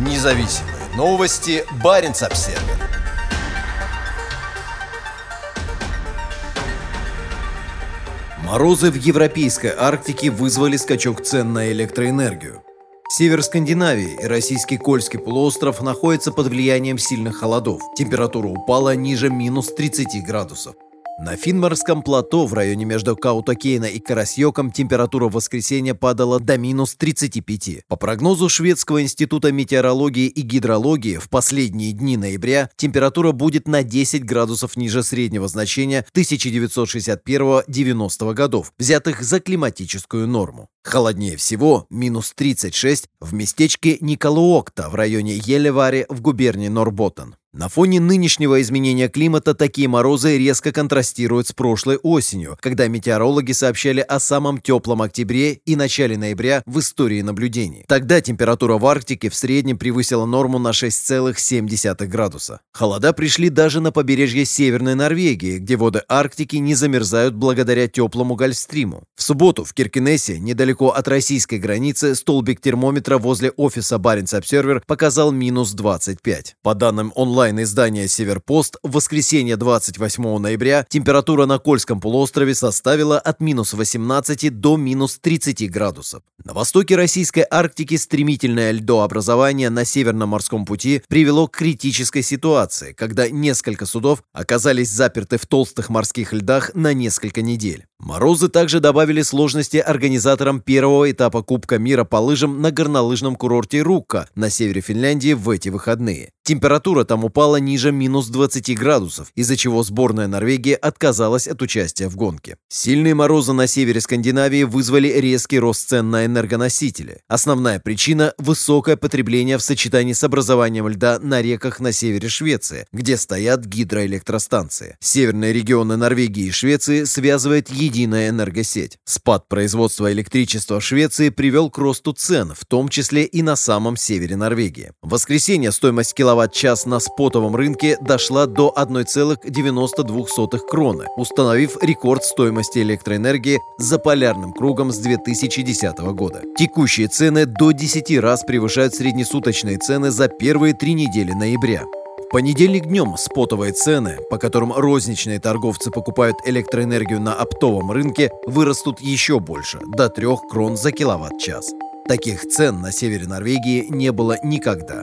Независимые новости. Барин обсерва Морозы в европейской Арктике вызвали скачок цен на электроэнергию. Север Скандинавии и российский Кольский полуостров находятся под влиянием сильных холодов. Температура упала ниже минус 30 градусов. На Финморском плато в районе между Каутакейна и Карасьоком температура в воскресенье падала до минус 35. По прогнозу Шведского института метеорологии и гидрологии, в последние дни ноября температура будет на 10 градусов ниже среднего значения 1961-90 годов, взятых за климатическую норму. Холоднее всего минус 36 в местечке Николуокта в районе Елевари в губернии Норботтен. На фоне нынешнего изменения климата такие морозы резко контрастируют с прошлой осенью, когда метеорологи сообщали о самом теплом октябре и начале ноября в истории наблюдений. Тогда температура в Арктике в среднем превысила норму на 6,7 градуса. Холода пришли даже на побережье Северной Норвегии, где воды Арктики не замерзают благодаря теплому гольфстриму. В субботу в Киркинессе, недалеко от российской границы, столбик термометра возле офиса Баренц Обсервер показал минус 25. По данным онлайн онлайн-издания «Северпост» в воскресенье 28 ноября температура на Кольском полуострове составила от минус 18 до минус 30 градусов. На востоке российской Арктики стремительное льдообразование на Северном морском пути привело к критической ситуации, когда несколько судов оказались заперты в толстых морских льдах на несколько недель. Морозы также добавили сложности организаторам первого этапа Кубка мира по лыжам на горнолыжном курорте Рукка на севере Финляндии в эти выходные. Температура там упала ниже минус 20 градусов, из-за чего сборная Норвегии отказалась от участия в гонке. Сильные морозы на севере Скандинавии вызвали резкий рост цен на энергоносители. Основная причина – высокое потребление в сочетании с образованием льда на реках на севере Швеции, где стоят гидроэлектростанции. Северные регионы Норвегии и Швеции связывает единая энергосеть. Спад производства электричества в Швеции привел к росту цен, в том числе и на самом севере Норвегии. В воскресенье стоимость киловатт-час на спотовом рынке дошла до 1,92 кроны, установив рекорд стоимости электроэнергии за полярным кругом с 2010 года. Текущие цены до 10 раз превышают среднесуточные цены за первые три недели ноября понедельник днем спотовые цены, по которым розничные торговцы покупают электроэнергию на оптовом рынке, вырастут еще больше, до 3 крон за киловатт-час. Таких цен на севере Норвегии не было никогда.